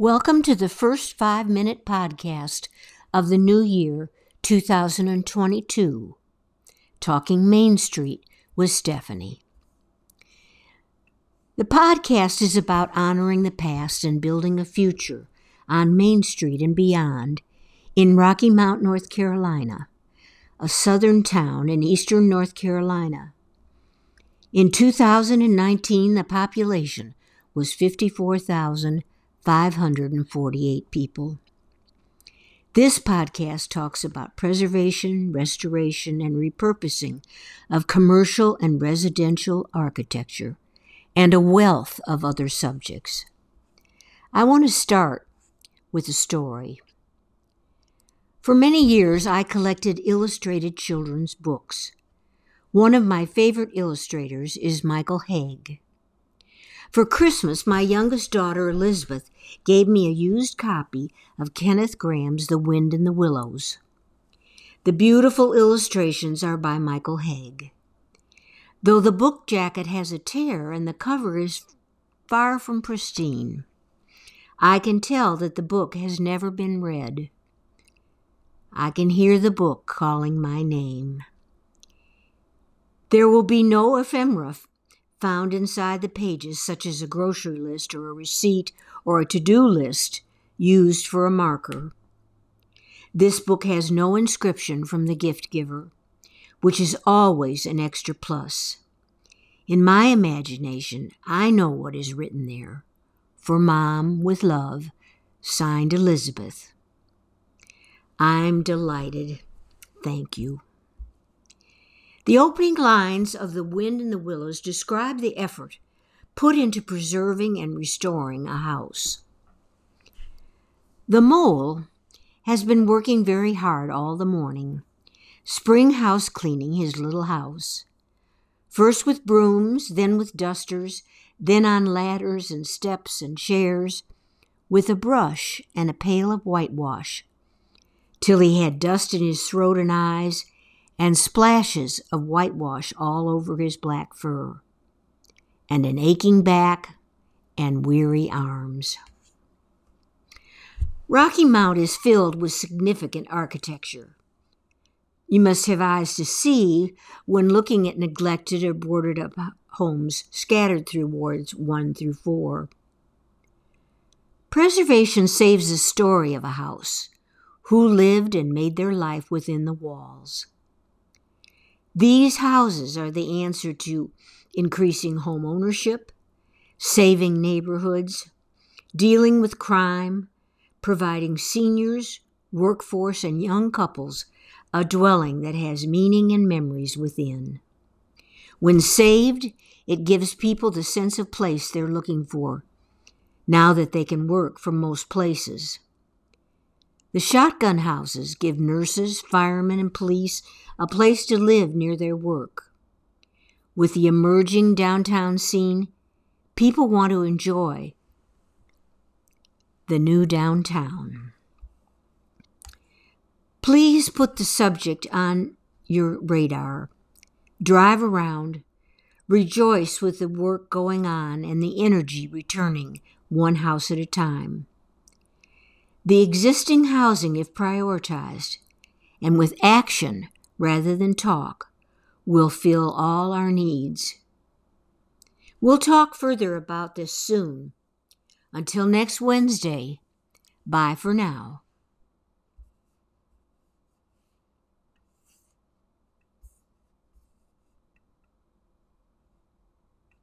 Welcome to the first five minute podcast of the new year 2022. Talking Main Street with Stepheny. The podcast is about honoring the past and building a future on Main Street and beyond in Rocky Mount, North Carolina, a southern town in eastern North Carolina. In 2019, the population was 54,548 people. This podcast talks about preservation, restoration, and repurposing of commercial and residential architecture and a wealth of other subjects. I want to start with a story. For many years, I collected illustrated children's books. One of my favorite illustrators is Michael Hague. For Christmas, my youngest daughter Elizabeth gave me a used copy of Kenneth Grahame's The Wind in the Willows. The beautiful illustrations are by Michael Hague. Though the book jacket has a tear and the cover is far from pristine, I can tell that the book has never been read. I can hear the book calling my name. There will be no ephemera found inside the pages, such as a grocery list or a receipt or a to do list used for a marker. This book has no inscription from the gift giver, which is always an extra plus. In my imagination, I know what is written there. For Mom, with love, signed Elizabeth. I'm delighted. Thank you. The opening lines of The Wind in the Willows describe the effort put into preserving and restoring a house. The mole has been working very hard all the morning, spring house cleaning his little house. First with brooms, then with dusters, then on ladders and steps and chairs, with a brush and a pail of whitewash, till he had dust in his throat and eyes and splashes of whitewash all over his black fur, and an aching back and weary arms. Rocky Mount is filled with significant architecture. You must have eyes to see when looking at neglected or boarded up homes scattered through wards 1 through 4. Preservation saves the story of a house, who lived and made their life within the walls. These houses are the answer to increasing home ownership, saving neighborhoods, dealing with crime, providing seniors, workforce, and young couples a dwelling that has meaning and memories within. When saved, it gives people the sense of place they're looking for, now that they can work from most places. The shotgun houses give nurses, firemen, and police a place to live near their work. With the emerging downtown scene, people want to enjoy the new downtown. Please put the subject on your radar. Drive around. Rejoice with the work going on and the energy returning one house at a time. The existing housing, if prioritized, and with action rather than talk, will fill all our needs. We'll talk further about this soon. Until next Wednesday, bye for now.